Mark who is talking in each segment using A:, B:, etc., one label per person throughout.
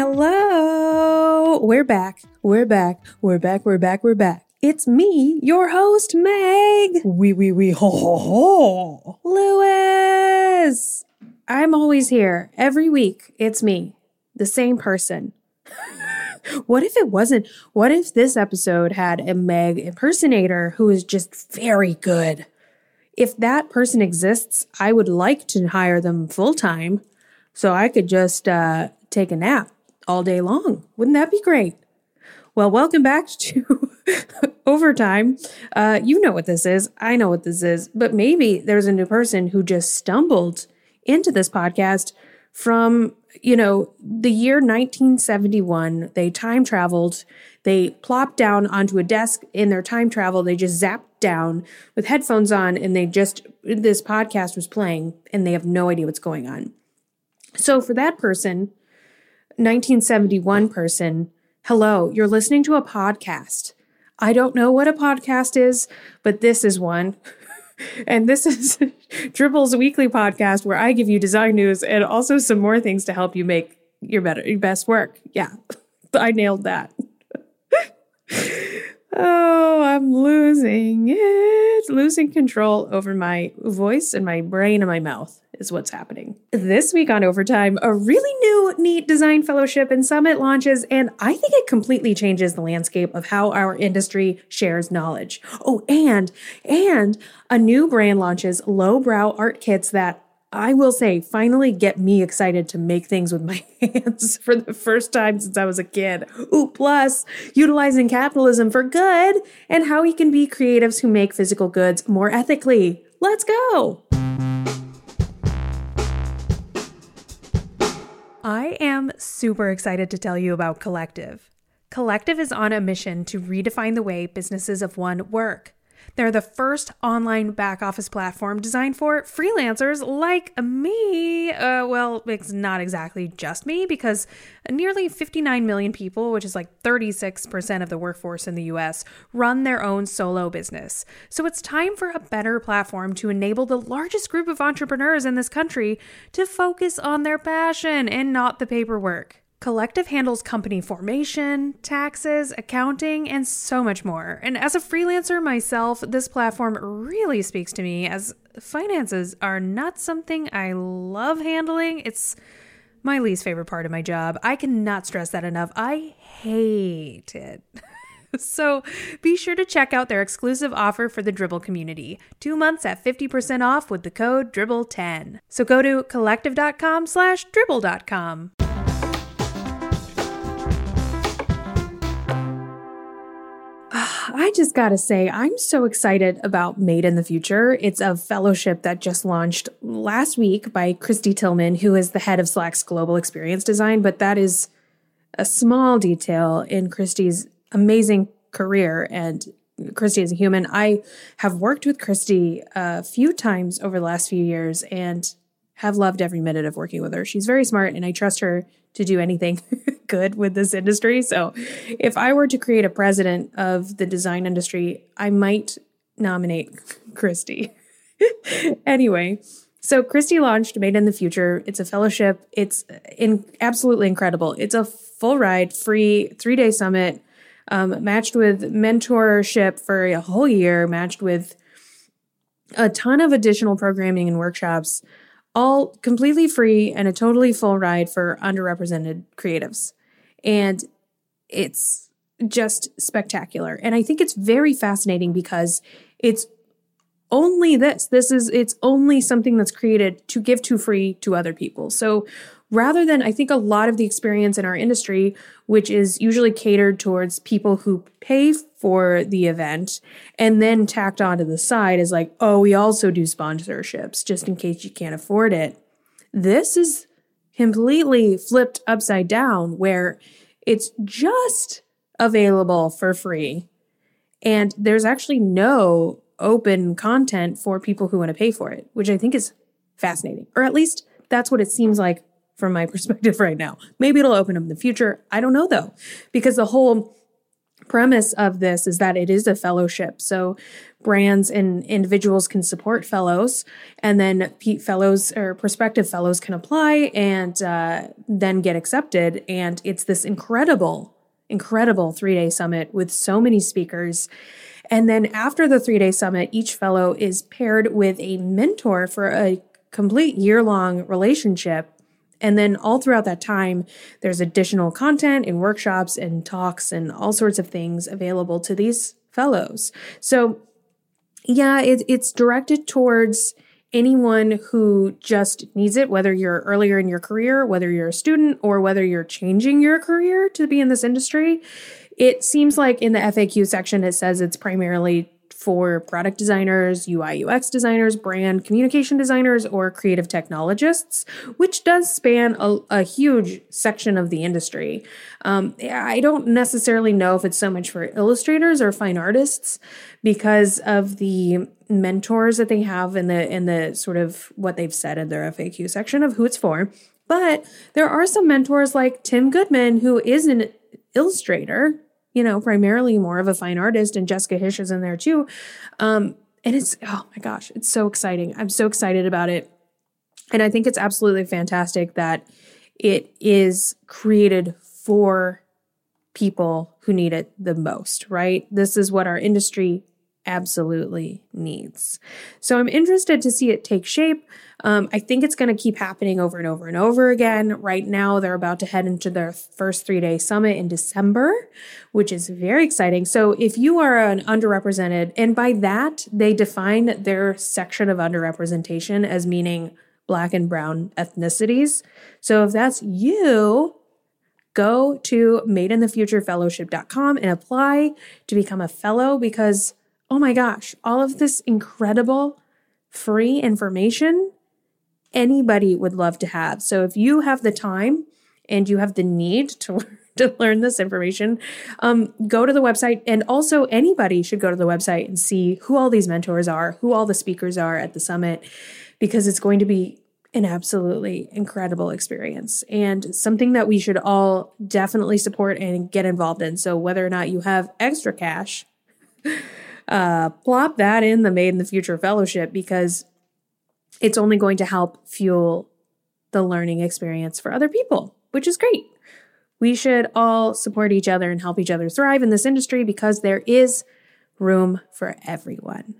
A: Hello. We're back. We're back. We're back. We're back. We're back. It's me, your host, Meg.
B: Wee wee wee ho ho ho.
A: Lewis. I'm always here. Every week, it's me, the same person. what if it wasn't? What if this episode had a Meg impersonator who is just very good? If that person exists, I would like to hire them full time so I could just uh, take a nap all day long. Wouldn't that be great? Well, welcome back to Overtime. Uh, you know what this is. I know what this is. But maybe there's a new person who just stumbled into this podcast from, you know, the year 1971. They time traveled. They plopped down onto a desk in their time travel. They just zapped down with headphones on and they just, this podcast was playing and they have no idea what's going on. So for that person, 1971 person, hello, you're listening to a podcast. I don't know what a podcast is, but this is one. and this is Dribbble's weekly podcast where I give you design news and also some more things to help you make your better your best work. Yeah. I nailed that. Oh, I'm losing it. Losing control over my voice and my brain and my mouth is what's happening. This week on Overtime, a really new, neat design fellowship and summit launches, and I think it completely changes the landscape of how our industry shares knowledge. Oh, and, and a new brand launches lowbrow art kits that I will say, finally get me excited to make things with my hands for the first time since I was a kid. Ooh, plus, utilizing capitalism for good and how we can be creatives who make physical goods more ethically. Let's go! I am super excited to tell you about Collective. Collective is on a mission to redefine the way businesses of one work. They're the first online back office platform designed for freelancers like me. Uh, well, it's not exactly just me because nearly 59 million people, which is like 36% of the workforce in the US, run their own solo business. So it's time for a better platform to enable the largest group of entrepreneurs in this country to focus on their passion and not the paperwork. Collective handles company formation, taxes, accounting, and so much more. And as a freelancer myself, this platform really speaks to me as finances are not something I love handling. It's my least favorite part of my job. I cannot stress that enough. I hate it. so be sure to check out their exclusive offer for the Dribbble community. Two months at 50% off with the code Dribbble10. So go to collective.com slash dribbble.com. I just got to say, I'm so excited about Made in the Future. It's a fellowship that just launched last week by Kristy Tillman, who is the head of Slack's global experience design. But that is a small detail in Kristy's amazing career. And Kristy is a human. I have worked with Kristy a few times over the last few years and have loved every minute of working with her. She's very smart, and I trust her to do anything good with this industry. So, if I were to create a president of the design industry, I might nominate Kristy. anyway, so Kristy launched Made in the Future. It's a fellowship. It's in, absolutely incredible. It's a full ride, free three day summit, um, matched with mentorship for a whole year, matched with a ton of additional programming and workshops all completely free and a totally full ride for underrepresented creatives. And it's just spectacular. And I think it's very fascinating because it's only this. This is, it's only something that's created to give to free to other people. So rather than, I think a lot of the experience in our industry, which is usually catered towards people who pay for the event and then tacked onto the side is like, oh, we also do sponsorships just in case you can't afford it. This is completely flipped upside down where it's just available for free. And there's actually no open content for people who want to pay for it, which I think is fascinating. Or at least that's what it seems like from my perspective right now. Maybe it'll open up in the future. I don't know though, because the whole premise of this is that it is a fellowship. So brands and individuals can support fellows, and then fellows or prospective fellows can apply and uh, then get accepted. And it's this incredible, incredible three day summit with so many speakers. And then after the three day summit, each fellow is paired with a mentor for a complete year long relationship and then all throughout that time, there's additional content and workshops and talks and all sorts of things available to these fellows. So, yeah, it, it's directed towards anyone who just needs it, whether you're earlier in your career, whether you're a student, or whether you're changing your career to be in this industry. It seems like in the FAQ section, it says it's primarily for product designers, UI UX designers, brand communication designers, or creative technologists, which does span a, a huge section of the industry. Um, I don't necessarily know if it's so much for illustrators or fine artists because of the mentors that they have in the in the sort of what they've said in their FAQ section of who it's for. But there are some mentors like Tim Goodman, who is an illustrator you know, primarily more of a fine artist, and Jessica Hische is in there too. Um, and it's, oh my gosh, it's so exciting. I'm so excited about it. And I think it's absolutely fantastic that it is created for people who need it the most, right? This is what our industry absolutely needs. So I'm interested to see it take shape. Um, I think it's going to keep happening over and over and over again. Right now, they're about to head into their first three day summit in December, which is very exciting. So if you are an underrepresented, and by that, they define their section of underrepresentation as meaning black and brown ethnicities. So if that's you, go to madeinthefuturefellowship.com and apply to become a fellow because oh my gosh, all of this incredible free information anybody would love to have. So if you have the time and you have the need to to learn this information, um, go to the website. And also, anybody should go to the website and see who all these mentors are, who all the speakers are at the summit, because it's going to be an absolutely incredible experience and something that we should all definitely support and get involved in. So, whether or not you have extra cash, uh, plop that in the Made in the Future Fellowship because it's only going to help fuel the learning experience for other people, which is great. We should all support each other and help each other thrive in this industry because there is room for everyone.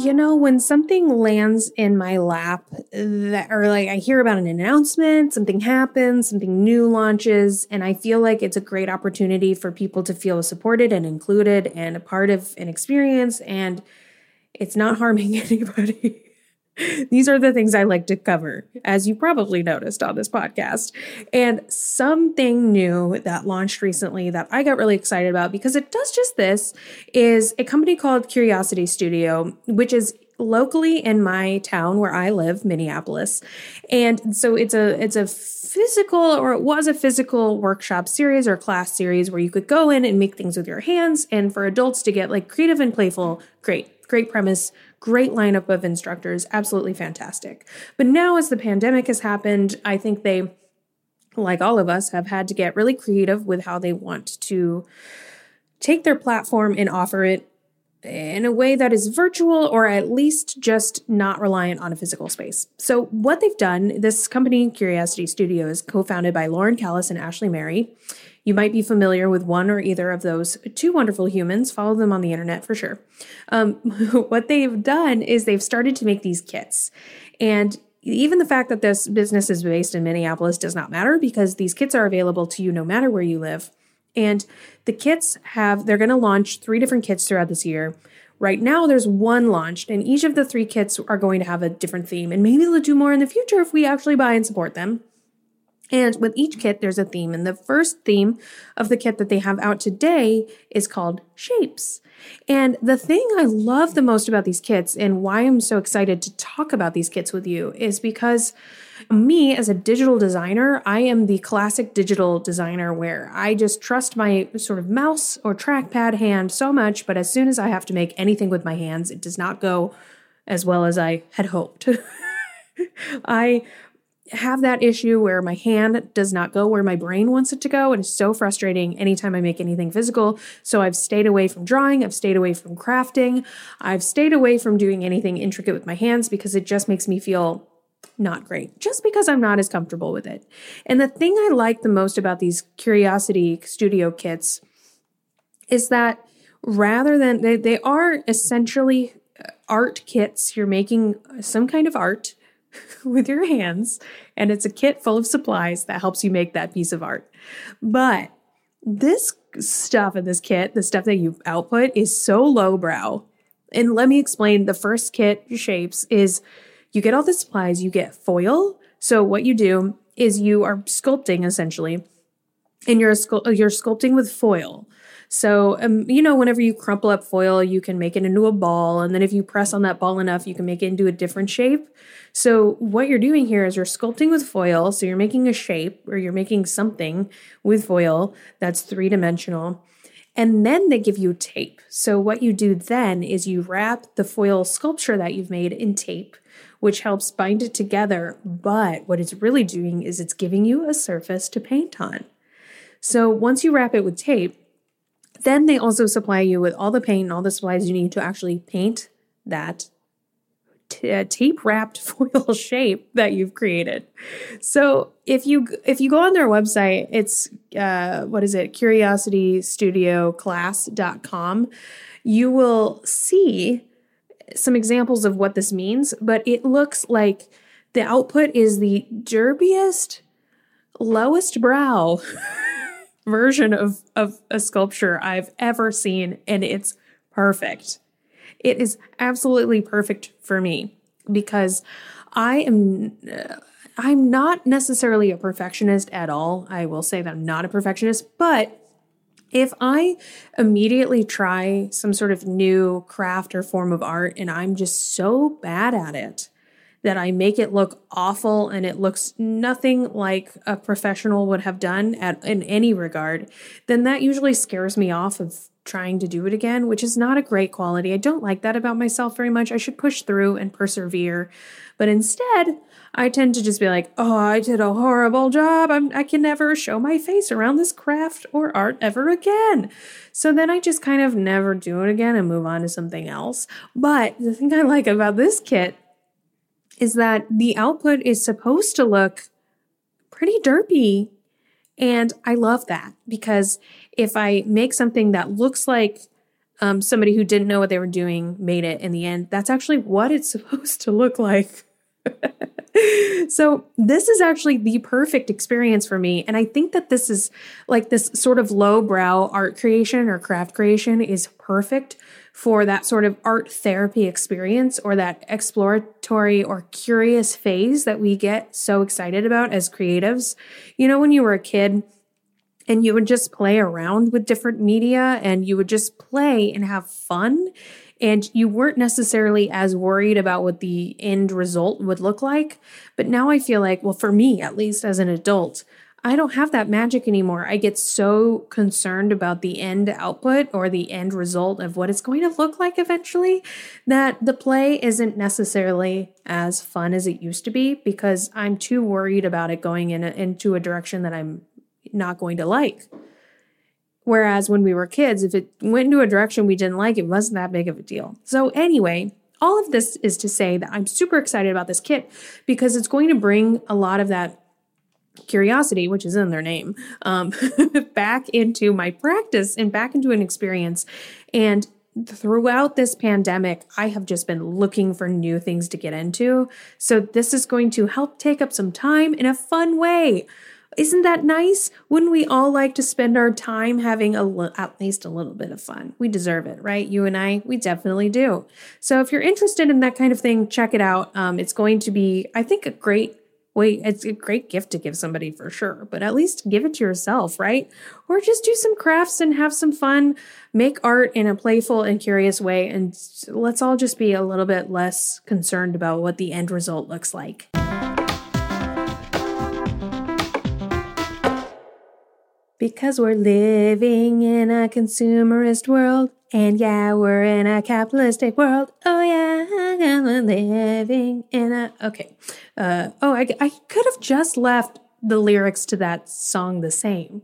A: You know, when something lands in my lap that, or like I hear about an announcement, something happens, something new launches, and I feel like it's a great opportunity for people to feel supported and included and a part of an experience and it's not harming anybody. These are the things I like to cover, as you probably noticed on this podcast. And something new that launched recently that I got really excited about because it does just this is a company called Curiosity Studio, which is locally in my town where I live, Minneapolis. And so it's a it's a physical or it was a physical workshop series or class series where you could go in and make things with your hands and for adults to get like creative and playful, great. Great premise, Great lineup of instructors, absolutely fantastic. But now, as the pandemic has happened, I think they, like all of us, have had to get really creative with how they want to take their platform and offer it in a way that is virtual or at least just not reliant on a physical space. So, what they've done, this company, Curiosity Studio, is co founded by Lauren Callis and Ashley Mary. You might be familiar with one or either of those two wonderful humans. Follow them on the internet for sure. Um, what they've done is they've started to make these kits. And even the fact that this business is based in Minneapolis does not matter because these kits are available to you no matter where you live. And the kits have, they're going to launch three different kits throughout this year. Right now, there's one launched, and each of the three kits are going to have a different theme. And maybe they'll do more in the future if we actually buy and support them. And with each kit, there's a theme. And the first theme of the kit that they have out today is called shapes. And the thing I love the most about these kits and why I'm so excited to talk about these kits with you is because me as a digital designer, I am the classic digital designer where I just trust my sort of mouse or trackpad hand so much. But as soon as I have to make anything with my hands, it does not go as well as I had hoped. I have that issue where my hand does not go where my brain wants it to go. And it's so frustrating anytime I make anything physical. So I've stayed away from drawing. I've stayed away from crafting. I've stayed away from doing anything intricate with my hands because it just makes me feel not great just because I'm not as comfortable with it. And the thing I like the most about these Curiosity Studio kits is that rather than they, they are essentially uh, art kits, you're making some kind of art with your hands, and it's a kit full of supplies that helps you make that piece of art. But this stuff in this kit, the stuff that you output, is so lowbrow. And let me explain the first kit shapes is you get all the supplies, you get foil. So what you do is you are sculpting essentially, and you're you're sculpting with foil. So, um, you know, whenever you crumple up foil, you can make it into a ball. And then if you press on that ball enough, you can make it into a different shape. So, what you're doing here is you're sculpting with foil. So, you're making a shape or you're making something with foil that's three dimensional. And then they give you tape. So, what you do then is you wrap the foil sculpture that you've made in tape, which helps bind it together. But what it's really doing is it's giving you a surface to paint on. So, once you wrap it with tape, then they also supply you with all the paint and all the supplies you need to actually paint that t- uh, tape wrapped foil shape that you've created. So if you if you go on their website, it's uh, what is it? Curiositystudioclass.com. You will see some examples of what this means, but it looks like the output is the derbiest, lowest brow version of, of a sculpture I've ever seen, and it's perfect. It is absolutely perfect for me because I am. Uh, I'm not necessarily a perfectionist at all. I will say that I'm not a perfectionist, but if I immediately try some sort of new craft or form of art and I'm just so bad at it, that I make it look awful and it looks nothing like a professional would have done at in any regard, then that usually scares me off of trying to do it again, which is not a great quality. I don't like that about myself very much. I should push through and persevere. But instead, I tend to just be like, oh, I did a horrible job. I'm, I can never show my face around this craft or art ever again. So then I just kind of never do it again and move on to something else. But the thing I like about this kit is that the output is supposed to look pretty derpy. And I love that because if I make something that looks like um, somebody who didn't know what they were doing made it in the end, that's actually what it's supposed to look like. so this is actually the perfect experience for me and i think that this is like this sort of low-brow art creation or craft creation is perfect for that sort of art therapy experience or that exploratory or curious phase that we get so excited about as creatives. You know, when you were a kid and you would just play around with different media and you would just play and have fun. And you weren't necessarily as worried about what the end result would look like. But now I feel like, well, for me, at least as an adult, I don't have that magic anymore. I get so concerned about the end output or the end result of what it's going to look like eventually that the play isn't necessarily as fun as it used to be because I'm too worried about it going in a, into a direction that I'm not going to like. Whereas when we were kids, if it went into a direction we didn't like, it wasn't that big of a deal. So, anyway, all of this is to say that I'm super excited about this kit because it's going to bring a lot of that curiosity, which is in their name, um, back into my practice and back into an experience. And throughout this pandemic, I have just been looking for new things to get into. So this is going to help take up some time in a fun way. Isn't that nice? Wouldn't we all like to spend our time having a li- at least a little bit of fun? We deserve it, right? You and I, we definitely do. So if you're interested in that kind of thing, check it out. Um, it's going to be, I think, a great Wait, it's a great gift to give somebody for sure, but at least give it to yourself, right? Or just do some crafts and have some fun, make art in a playful and curious way, and let's all just be a little bit less concerned about what the end result looks like. Because we're living in a consumerist world. And yeah, we're in a capitalistic world. Oh yeah, I'm living in a. Okay. Uh, oh, I, I could have just left the lyrics to that song the same.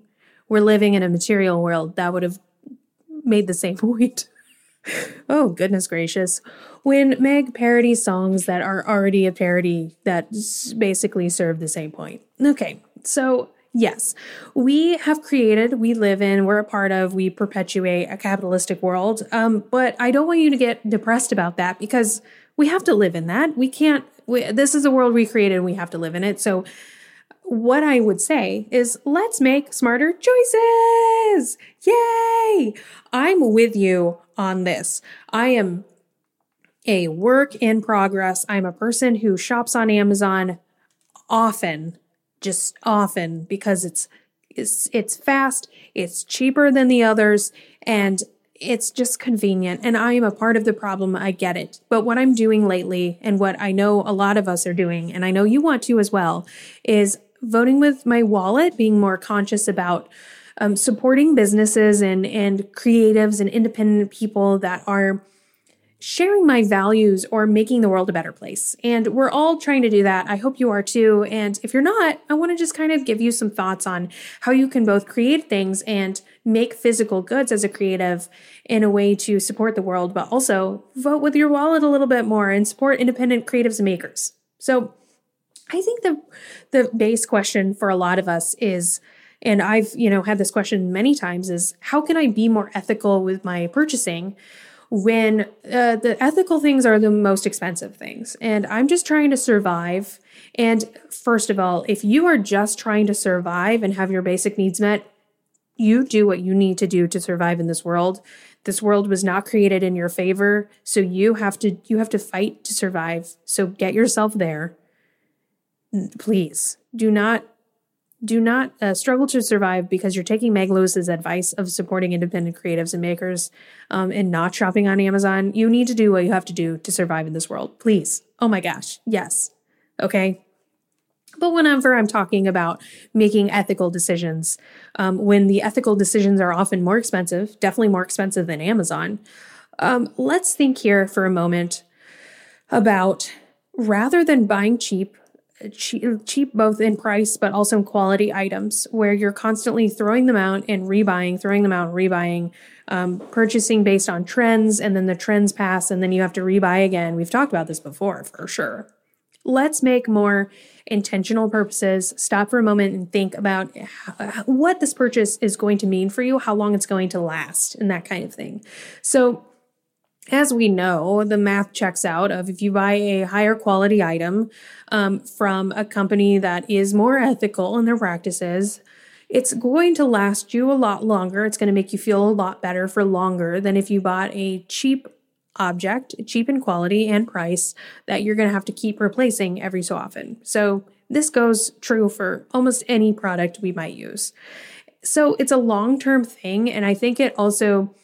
A: We're living in a material world. That would have made the same point. oh, goodness gracious. When Meg parodies songs that are already a parody that basically serve the same point. Okay, so Yes, we have created, we live in, we're a part of, we perpetuate a capitalistic world. Um, but I don't want you to get depressed about that because we have to live in that. We can't, we, this is a world we created and we have to live in it. So, what I would say is let's make smarter choices. Yay! I'm with you on this. I am a work in progress. I'm a person who shops on Amazon often just often because it's it's it's fast, it's cheaper than the others, and it's just convenient. And I am a part of the problem. I get it. But what I'm doing lately, and what I know a lot of us are doing, and I know you want to as well, is voting with my wallet, being more conscious about um, supporting businesses and and creatives and independent people that are sharing my values or making the world a better place. And we're all trying to do that. I hope you are too. And if you're not, I want to just kind of give you some thoughts on how you can both create things and make physical goods as a creative in a way to support the world, but also vote with your wallet a little bit more and support independent creatives and makers. So I think the the base question for a lot of us is and I've, you know, had this question many times is how can I be more ethical with my purchasing? When uh, the ethical things are the most expensive things. And I'm just trying to survive. And first of all, if you are just trying to survive and have your basic needs met, you do what you need to do to survive in this world. This world was not created in your favor, so you have to you have to fight to survive. So get yourself there. Please do not do not uh, struggle to survive because you're taking Meg Lewis's advice of supporting independent creatives and makers um, and not shopping on Amazon. You need to do what you have to do to survive in this world. Please. Oh my gosh. Yes. Okay. But whenever I'm talking about making ethical decisions, um, when the ethical decisions are often more expensive, definitely more expensive than Amazon, um, let's think here for a moment about rather than buying cheap, cheap, cheap both in price but also in quality items where you're constantly throwing them out and rebuying, throwing them out and rebuying, um, purchasing based on trends, and then the trends pass and then you have to rebuy again. We've talked about this before for sure. Let's make more intentional purposes. Stop for a moment and think about what this purchase is going to mean for you, how long it's going to last, and that kind of thing. So, as we know, the math checks out of if you buy a higher quality item um, from a company that is more ethical in their practices, it's going to last you a lot longer. It's going to make you feel a lot better for longer than if you bought a cheap object, cheap in quality and price, that you're going to have to keep replacing every so often. So, this goes true for almost any product we might use. So, it's a long term thing. And I think it also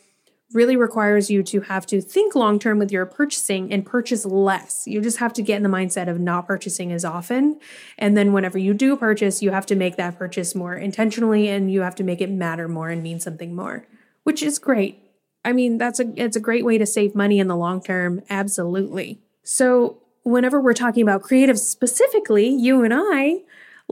A: really requires you to have to think long term with your purchasing and purchase less. You just have to get in the mindset of not purchasing as often. And then whenever you do purchase, you have to make that purchase more intentionally and you have to make it matter more and mean something more, which is great. I mean, that's a it's a great way to save money in the long term, absolutely. So, whenever we're talking about creative specifically, you and I,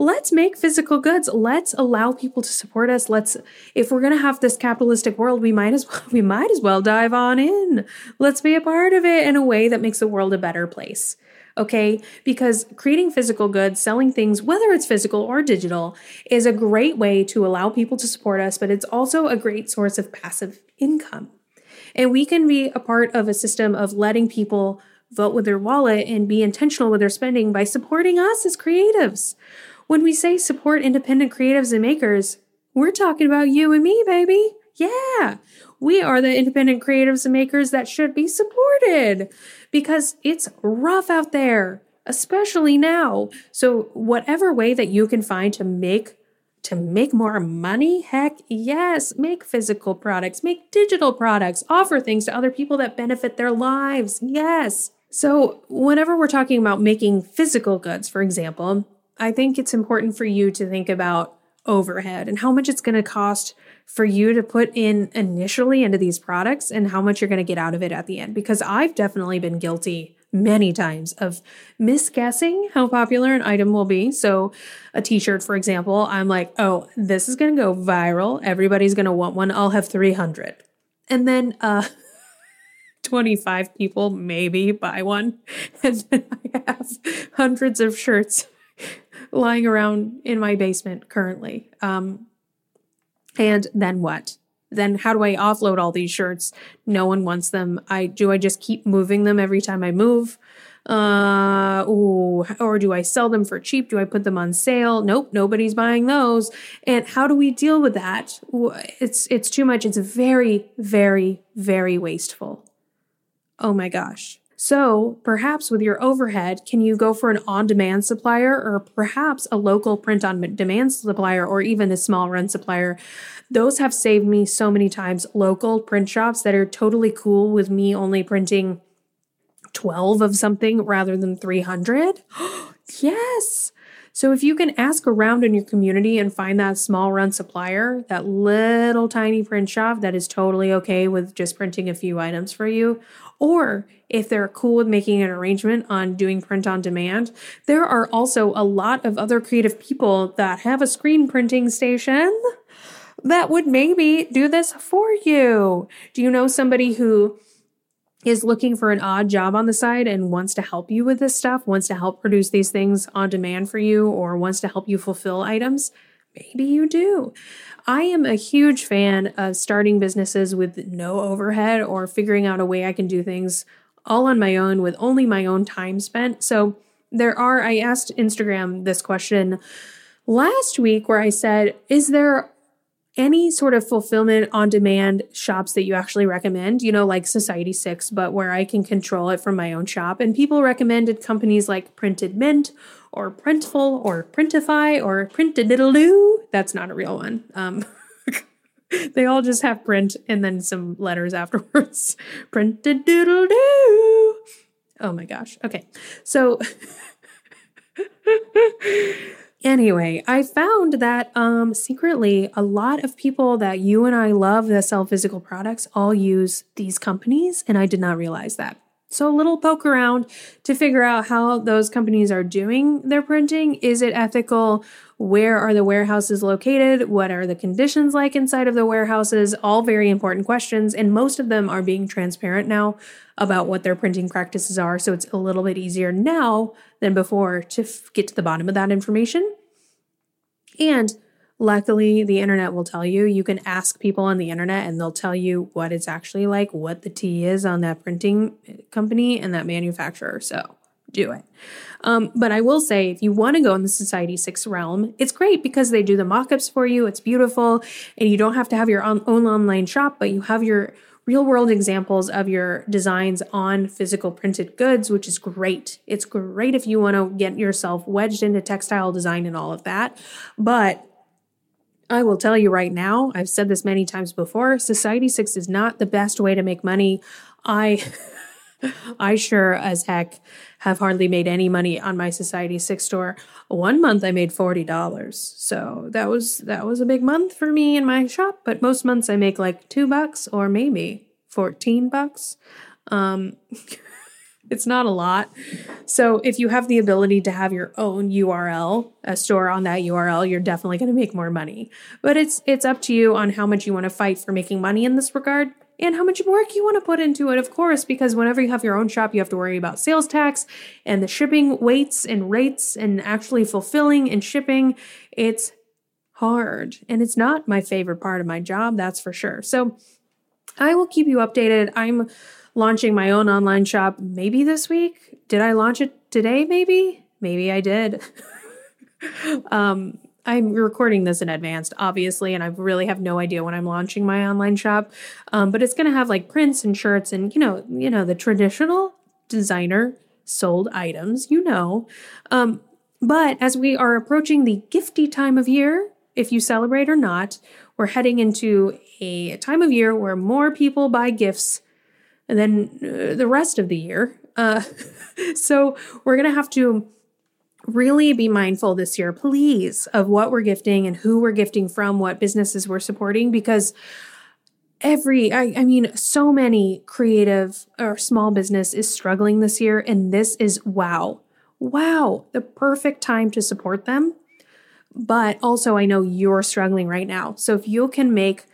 A: let's make physical goods. Let's allow people to support us. Let's if we're going to have this capitalistic world, we might as well we might as well dive on in. Let's be a part of it in a way that makes the world a better place. Okay? Because creating physical goods, selling things, whether it's physical or digital, is a great way to allow people to support us, but it's also a great source of passive income. And we can be a part of a system of letting people vote with their wallet and be intentional with their spending by supporting us as creatives. When we say support independent creatives and makers, we're talking about you and me, baby. Yeah, we are the independent creatives and makers that should be supported because it's rough out there, especially now. So, whatever way that you can find to make to make more money? Heck yes, make physical products, make digital products, offer things to other people that benefit their lives. Yes. So, whenever we're talking about making physical goods, for example, I think it's important for you to think about overhead and how much it's going to cost for you to put in initially into these products and how much you're going to get out of it at the end. Because I've definitely been guilty many times of misguessing how popular an item will be. So, a t shirt, for example, I'm like, oh, this is going to go viral. Everybody's going to want one. I'll have 300. And then, uh, 25 people maybe buy one. And then I have hundreds of shirts lying around in my basement currently. Um, and then what? Then how do I offload all these shirts? No one wants them. I do I just keep moving them every time I move? Uh, ooh, or do I sell them for cheap? Do I put them on sale? Nope, nobody's buying those. And how do we deal with that? It's it's too much. It's very, very, very wasteful. Oh my gosh. So perhaps with your overhead, can you go for an on demand supplier or perhaps a local print on demand supplier or even a small run supplier? Those have saved me so many times. Local print shops that are totally cool with me only printing 12 of something rather than 300. yes. So if you can ask around in your community and find that small run supplier, that little tiny print shop that is totally okay with just printing a few items for you, or if they're cool with making an arrangement on doing print on demand, there are also a lot of other creative people that have a screen printing station that would maybe do this for you. Do you know somebody who is looking for an odd job on the side and wants to help you with this stuff, wants to help produce these things on demand for you, or wants to help you fulfill items, maybe you do. I am a huge fan of starting businesses with no overhead or figuring out a way I can do things all on my own with only my own time spent. So there are, I asked Instagram this question last week where I said, Is there any sort of fulfillment on demand shops that you actually recommend, you know, like Society 6, but where I can control it from my own shop. And people recommended companies like Printed Mint or Printful or Printify or Printadiddledoo. That's not a real one. Um, they all just have print and then some letters afterwards. Printadiddledoo. Oh my gosh. Okay. So Anyway, I found that um, secretly a lot of people that you and I love that sell physical products all use these companies, and I did not realize that. So, a little poke around to figure out how those companies are doing their printing. Is it ethical? Where are the warehouses located? What are the conditions like inside of the warehouses? All very important questions, and most of them are being transparent now about what their printing practices are. So, it's a little bit easier now than before to f- get to the bottom of that information. And luckily, the internet will tell you. You can ask people on the internet and they'll tell you what it's actually like, what the tea is on that printing company and that manufacturer. So do it. Um, but I will say, if you want to go in the Society 6 realm, it's great because they do the mock ups for you. It's beautiful. And you don't have to have your own, own online shop, but you have your real world examples of your designs on physical printed goods, which is great. It's great if you want to get yourself wedged into textile design and all of that. But I will tell you right now, I've said this many times before, Society 6 is not the best way to make money. I I sure as heck have hardly made any money on my Society 6 store. One month I made $40. So that was that was a big month for me in my shop, but most months I make like 2 bucks or maybe 14 bucks. Um it's not a lot. So if you have the ability to have your own URL, a store on that URL, you're definitely going to make more money. But it's it's up to you on how much you want to fight for making money in this regard and how much work you want to put into it, of course, because whenever you have your own shop, you have to worry about sales tax and the shipping weights and rates and actually fulfilling and shipping. It's hard. And it's not my favorite part of my job, that's for sure. So I will keep you updated. I'm launching my own online shop maybe this week. Did I launch it today? Maybe. Maybe I did. um, I'm recording this in advance, obviously, and I really have no idea when I'm launching my online shop. Um, but it's going to have like prints and shirts and you know, you know, the traditional designer sold items, you know. Um, but as we are approaching the gifty time of year, if you celebrate or not, we're heading into a time of year where more people buy gifts than uh, the rest of the year. Uh, so we're going to have to really be mindful this year, please, of what we're gifting and who we're gifting from, what businesses we're supporting, because every, I, I mean, so many creative or small business is struggling this year. And this is wow, wow, the perfect time to support them. But also, I know you're struggling right now. So if you can make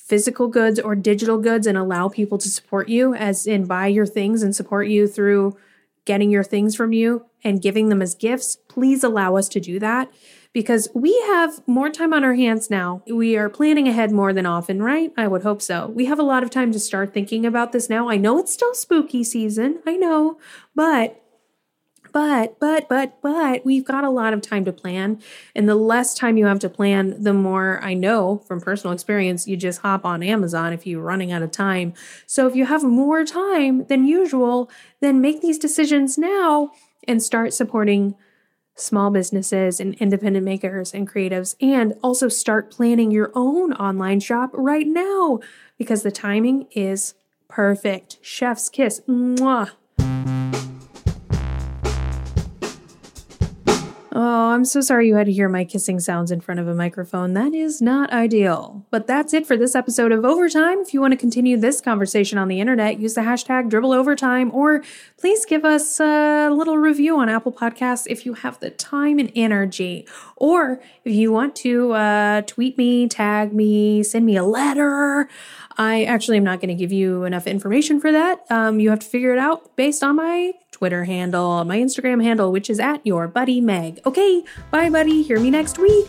A: physical goods or digital goods and allow people to support you, as in buy your things and support you through getting your things from you and giving them as gifts, please allow us to do that because we have more time on our hands now. We are planning ahead more than often, right? I would hope so. We have a lot of time to start thinking about this now. I know it's still spooky season, I know, but but, but, but, but we've got a lot of time to plan. And the less time you have to plan, the more I know from personal experience, you just hop on Amazon if you're running out of time. So if you have more time than usual, then make these decisions now and start supporting small businesses and independent makers and creatives, and also start planning your own online shop right now because the timing is perfect. Chef's kiss. Mwah. Oh, I'm so sorry you had to hear my kissing sounds in front of a microphone. That is not ideal. But that's it for this episode of Overtime. If you want to continue this conversation on the internet, use the hashtag DribbbleOvertime or please give us a little review on Apple Podcasts if you have the time and energy. Or if you want to uh, tweet me, tag me, send me a letter. I actually am not going to give you enough information for that. Um, you have to figure it out based on my Twitter handle, my Instagram handle, which is at your buddy Meg. Okay, bye, buddy. Hear me next week.